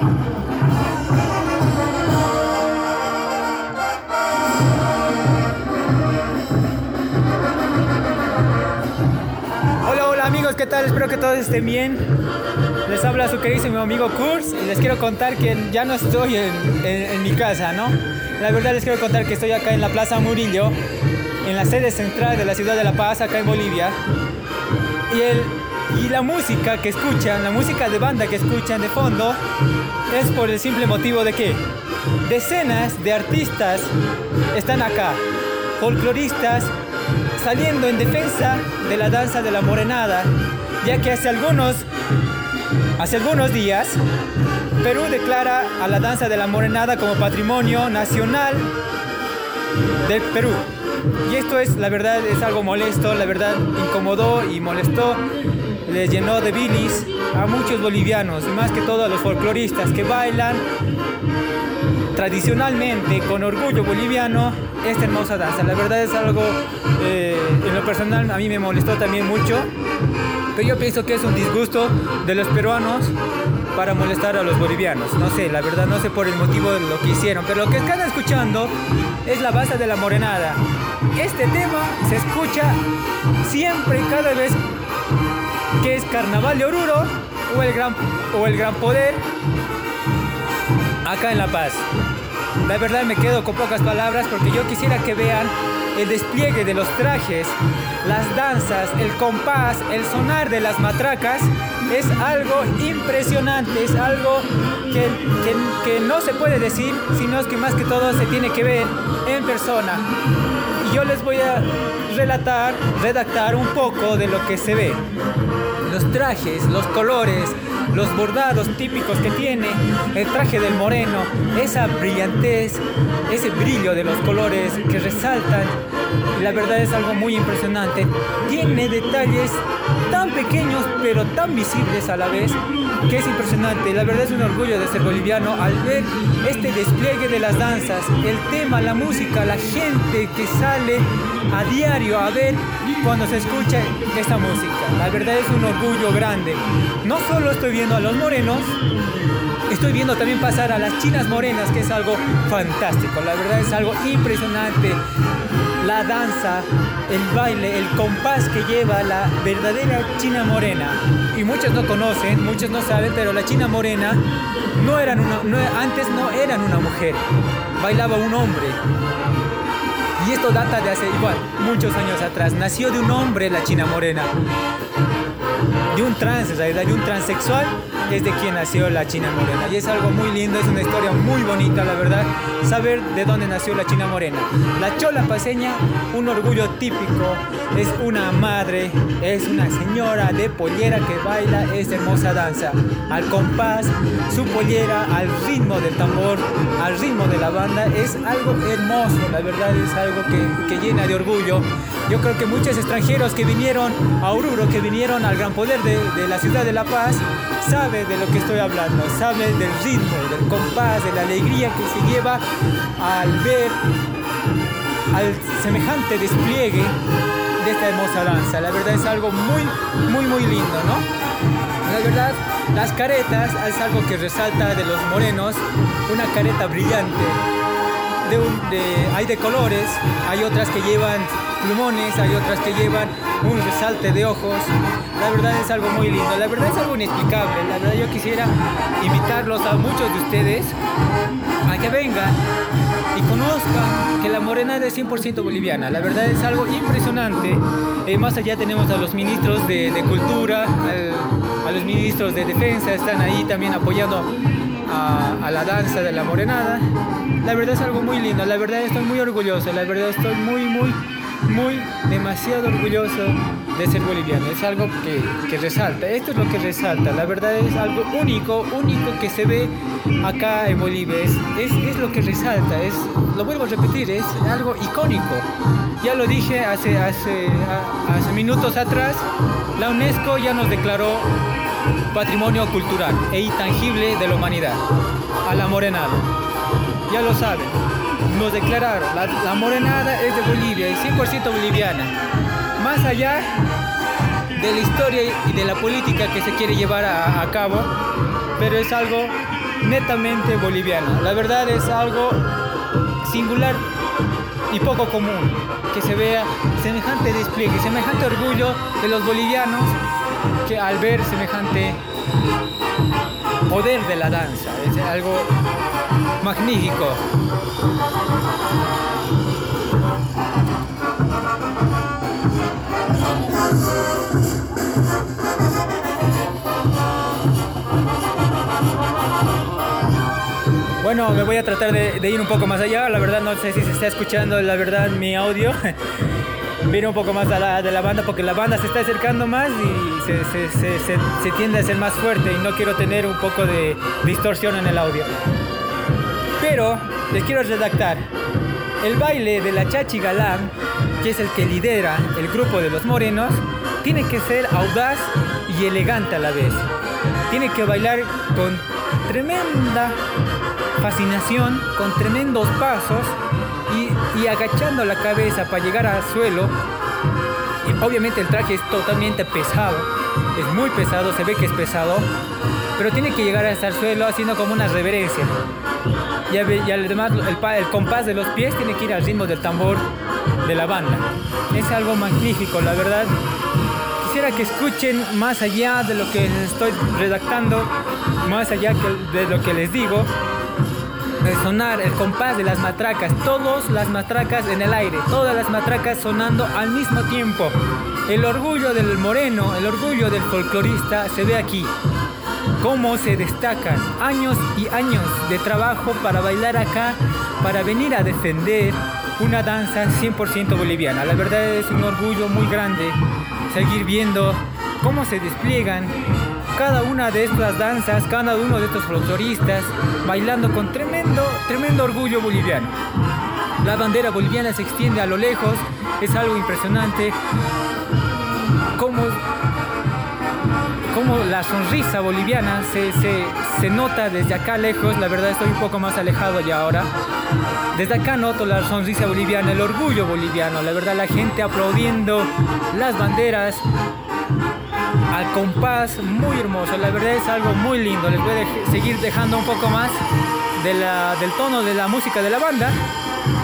Hola, hola amigos, ¿qué tal? Espero que todos estén bien. Les habla su queridísimo amigo Kurs y les quiero contar que ya no estoy en mi casa, ¿no? La verdad les quiero contar que estoy acá en la Plaza Murillo, en la sede central de la ciudad de La Paz, acá en Bolivia. Y, el, y la música que escuchan, la música de banda que escuchan de fondo, es por el simple motivo de que decenas de artistas están acá, folcloristas, saliendo en defensa de la danza de la morenada, ya que hace algunos, hace algunos días Perú declara a la danza de la morenada como patrimonio nacional del Perú. Y esto es, la verdad, es algo molesto, la verdad, incomodó y molestó, les llenó de bilis a muchos bolivianos, y más que todo a los folcloristas que bailan tradicionalmente, con orgullo boliviano, esta hermosa danza. La verdad es algo, eh, en lo personal, a mí me molestó también mucho, pero yo pienso que es un disgusto de los peruanos para molestar a los bolivianos. No sé, la verdad no sé por el motivo de lo que hicieron, pero lo que están escuchando es la base de la morenada. Este tema se escucha siempre, cada vez que es Carnaval de Oruro o el Gran, o el gran Poder acá en La Paz. La verdad me quedo con pocas palabras porque yo quisiera que vean el despliegue de los trajes, las danzas, el compás, el sonar de las matracas. Es algo impresionante, es algo que, que- que no se puede decir, sino que más que todo se tiene que ver en persona. Yo les voy a relatar, redactar un poco de lo que se ve los trajes, los colores, los bordados típicos que tiene, el traje del moreno, esa brillantez, ese brillo de los colores que resaltan. La verdad es algo muy impresionante. Tiene detalles tan pequeños pero tan visibles a la vez que es impresionante. La verdad es un orgullo de ser boliviano al ver este despliegue de las danzas, el tema, la música, la gente que sale a diario a ver cuando se escucha esta música. La verdad es un orgullo grande. No solo estoy viendo a los morenos, estoy viendo también pasar a las chinas morenas, que es algo fantástico. La verdad es algo impresionante. Danza, el baile, el compás que lleva la verdadera china morena. Y muchos no conocen, muchos no saben, pero la china morena no eran una, antes no eran una mujer, bailaba un hombre. Y esto data de hace igual, muchos años atrás. Nació de un hombre la China Morena. De un trans, de un transexual, es de quien nació la China Morena. Y es algo muy lindo, es una historia muy bonita, la verdad, saber de dónde nació la China Morena. La chola paseña, un orgullo típico, es una madre, es una señora de pollera que baila esta hermosa danza. Al compás, su pollera, al ritmo del tambor, al ritmo de la banda, es algo hermoso, la verdad es algo que, que llena de orgullo. Yo creo que muchos extranjeros que vinieron a Oruro, que vinieron al gran poder de, de la ciudad de La Paz, saben de lo que estoy hablando, saben del ritmo, del compás, de la alegría que se lleva al ver al semejante despliegue de esta hermosa danza. La verdad es algo muy, muy, muy lindo, ¿no? La verdad, las caretas es algo que resalta de los morenos, una careta brillante. Hay de colores, hay otras que llevan plumones, hay otras que llevan un resalte de ojos. La verdad es algo muy lindo, la verdad es algo inexplicable. La verdad yo quisiera invitarlos a muchos de ustedes a que vengan y conozcan que la morenada es 100% boliviana. La verdad es algo impresionante. Eh, más allá tenemos a los ministros de, cultura, a los ministros de defensa, están ahí también apoyando a la danza de la morenada. La verdad es algo muy lindo, la verdad estoy muy orgulloso, la verdad estoy muy, muy, muy, demasiado orgulloso de ser boliviano. Es algo que, que resalta, esto es lo que resalta, la verdad es algo único, único que se ve acá en Bolivia, es, es, lo que resalta, es, lo vuelvo a repetir, es algo icónico. Ya lo dije hace, hace, a- hace minutos atrás, la UNESCO ya nos declaró patrimonio cultural e intangible de la humanidad, a la morenada. Ya lo saben, nos declararon, la, morenada es de Bolivia, es 100% boliviana. Más allá de la historia y de la política que se quiere llevar a, a cabo, pero es algo netamente boliviano. La verdad es algo singular y poco común que se vea semejante despliegue, semejante orgullo de los bolivianos que al ver semejante poder de la danza. Es algo magnífico. Bueno, me voy a tratar de, ir un poco más allá. La verdad no sé si se está escuchando, la verdad, mi audio. Viene un poco más de la, de la, banda porque la banda se está acercando más y se, se, se, tiende a ser más fuerte y no quiero tener un poco de distorsión en el audio. Pero les quiero redactar. El baile de la Chachi Galán, que es el que lidera el grupo de los morenos, tiene que ser audaz y elegante a la vez. Tiene que bailar con tremenda fascinación, con tremendos pasos y, agachando la cabeza para llegar al suelo. Y obviamente el traje es totalmente pesado, es muy pesado, se ve que es pesado, pero tiene que llegar hasta el suelo haciendo como una reverencia. Y, además el, compás de los pies tiene que ir al ritmo del tambor de la banda. Es algo magnífico, la verdad. Quisiera que escuchen más allá de lo que estoy redactando, más allá de lo que les digo, sonar el compás de las matracas, todas las matracas en el aire, todas las matracas sonando al mismo tiempo. El orgullo del moreno, el orgullo del folclorista se ve aquí. Cómo se destacan años y años de trabajo para bailar acá, para venir a defender una danza 100% boliviana. La verdad es un orgullo muy grande seguir viendo cómo se despliegan cada una de estas danzas, cada uno de estos folcloristas bailando con tremendo, tremendo orgullo boliviano. La bandera boliviana se extiende a lo lejos, es algo impresionante. Como, como la sonrisa boliviana se, se nota desde acá lejos, la verdad estoy un poco más alejado ya ahora. Desde acá noto la sonrisa boliviana, el orgullo boliviano, la verdad la gente aplaudiendo las banderas, al compás muy hermoso. La verdad es algo muy lindo. Les voy a seguir dejando un poco más del tono de la música de la banda.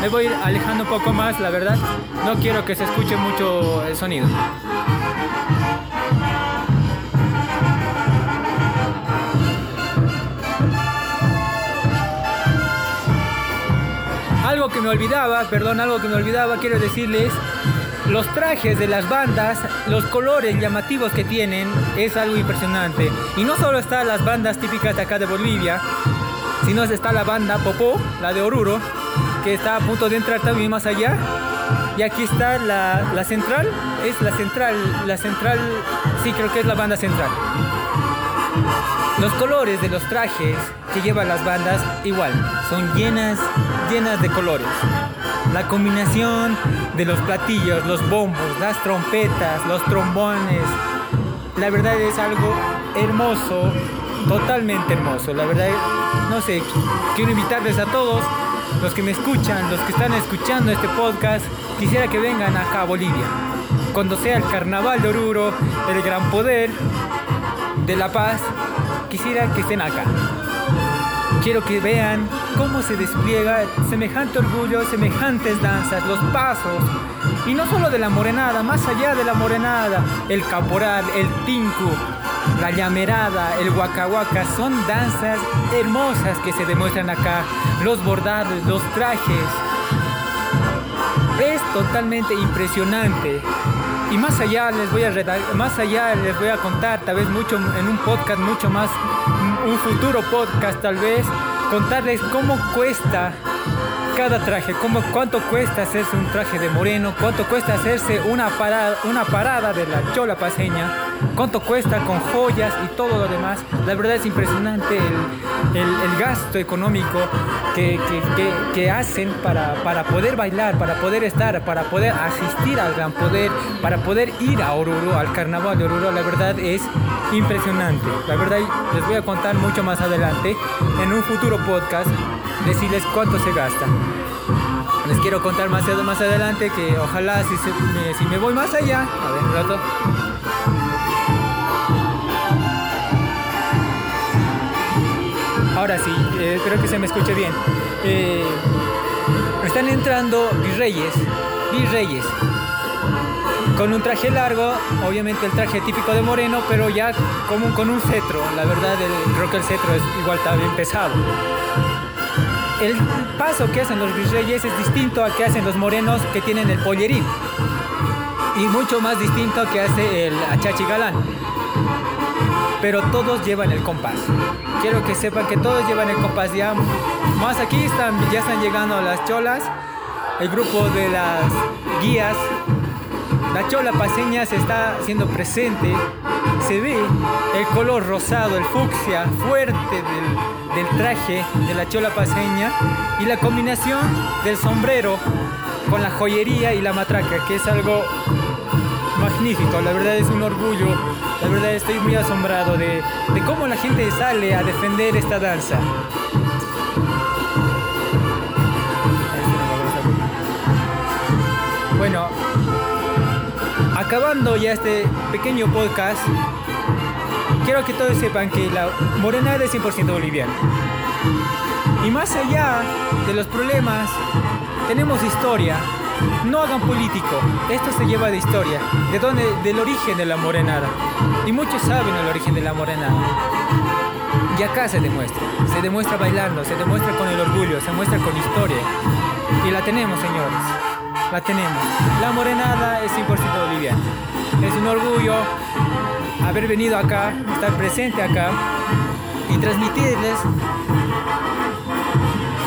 Me voy alejando un poco más, la verdad. No quiero que se escuche mucho el sonido. Algo que me olvidaba, perdón, algo que me olvidaba, quiero decirles los trajes de las bandas, los colores llamativos que tienen, es algo impresionante. Y no solo están las bandas típicas de acá de Bolivia, sino está la banda Popó, la de Oruro, que está a punto de entrar también más allá. Y aquí está la, la central, es la central, la central, sí creo que es la banda central. Los colores de los trajes que llevan las bandas igual, son llenas, llenas de colores. La combinación de los platillos, los bombos, las trompetas, los trombones, la verdad es algo hermoso, totalmente hermoso. La verdad, no sé, quiero invitarles a todos los que me escuchan, los que están escuchando este podcast, quisiera que vengan acá a Bolivia. Cuando sea el carnaval de Oruro, el gran poder de La Paz, quisiera que estén acá. Quiero que vean cómo se despliega semejante orgullo, semejantes danzas, los pasos, y no solo de la morenada, más allá de la morenada, el caporal, el tinku, la llamerada, el huacahuaca, son danzas hermosas que se demuestran acá, los bordados, los trajes. Es totalmente impresionante. Y más allá les voy a más allá les voy a contar tal vez mucho en un podcast mucho más un futuro podcast tal vez, contarles cómo cuesta cada traje, cómo, cuánto cuesta hacerse un traje de moreno, cuánto cuesta hacerse una parada, una parada de la chola paseña, cuánto cuesta con joyas y todo lo demás. La verdad es impresionante el, el, gasto económico que, que, que, hacen para, para, poder bailar, para poder estar, para poder asistir al gran poder, para poder ir a Oruro, al carnaval de Oruro. La verdad es impresionante. La verdad les voy a contar mucho más adelante en un futuro podcast decirles cuánto se gasta. Les quiero contar más, más adelante que ojalá si, me, si me voy más allá, a ver un rato. Ahora sí, eh, espero que se me escuche bien. Eh, están entrando virreyes, virreyes, con un traje largo, obviamente el traje típico de Moreno, pero ya como con un cetro. La verdad, el, creo que el cetro es igual está bien pesado. El paso que hacen los virreyes es distinto al que hacen los morenos que tienen el pollerín y mucho más distinto que hace el achachi galán pero todos llevan el compás. Quiero que sepan que todos llevan el compás. Ya más aquí están, ya están llegando las cholas, el grupo de las guías. La chola paseña se está haciendo presente. Se ve el color rosado, el fucsia fuerte del, del traje de la chola paseña y la combinación del sombrero con la joyería y la matraca, que es algo magnífico, la verdad es un orgullo, la verdad estoy muy asombrado de, cómo la gente sale a defender esta danza. Bueno, acabando ya este pequeño podcast, quiero que todos sepan que la morenada es 100% boliviana. Y más allá de los problemas, tenemos historia, no hagan político, esto se lleva de historia, de dónde, del origen de la morenada. Y muchos saben el origen de la morenada. Y acá se demuestra, se demuestra bailando, se demuestra con el orgullo, se muestra con historia. Y la tenemos, señores, la tenemos. La morenada es 100% boliviana. Es un orgullo haber venido acá, estar presente acá y transmitirles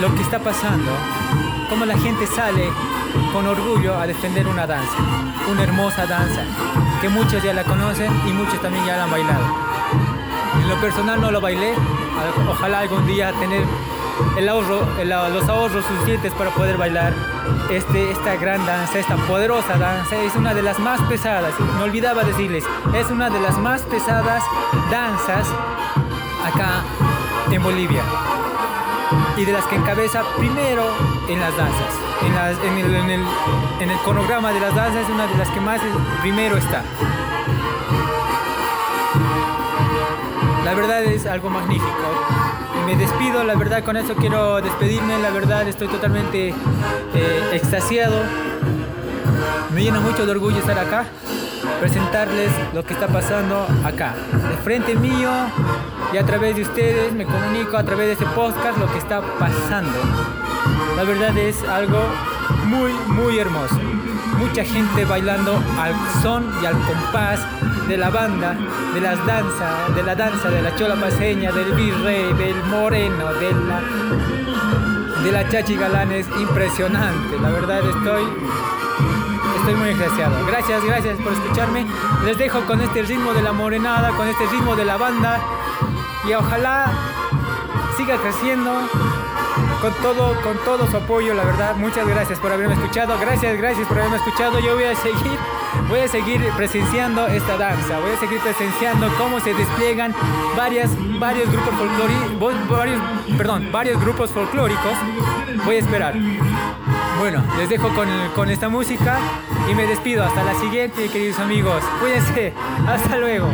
lo que está pasando, cómo la gente sale con orgullo a defender una danza, una hermosa danza, que muchos ya la conocen y muchos también ya la han bailado. En lo personal no lo bailé, ojalá algún día tener el ahorro, los ahorros suficientes para poder bailar este, esta gran danza, esta poderosa danza. Es una de las más pesadas, me olvidaba decirles, es una de las más pesadas danzas acá en Bolivia y de las que encabeza primero en las danzas. En, el, en, el, en el cronograma de las danzas es una de las que más primero está. La verdad es algo magnífico. Me despido, la verdad con eso quiero despedirme, la verdad estoy totalmente eh, extasiado. Me llena mucho de orgullo estar acá, presentarles lo que está pasando acá, de frente mío y a través de ustedes me comunico a través de este podcast lo que está pasando. La verdad es algo muy, muy hermoso. Mucha gente bailando al son y al compás de la banda, de las danzas, de la danza de la chola paseña, del virrey, del moreno, de la, de la chachi galán es impresionante. La verdad estoy estoy muy agradecido. Gracias, gracias por escucharme. Les dejo con este ritmo de la morenada, con este ritmo de la banda y ojalá siga creciendo con todo, con todo su apoyo, la verdad. Muchas gracias por haberme escuchado. Gracias, gracias por haberme escuchado. Yo voy a seguir, voy a seguir presenciando esta danza. Voy a seguir presenciando cómo se despliegan varias, varios grupos folclóricos, varios, perdón, varios grupos folclóricos. Voy a esperar. Bueno, les dejo con, con esta música y me despido. Hasta la siguiente, queridos amigos. Cuídense. Hasta luego.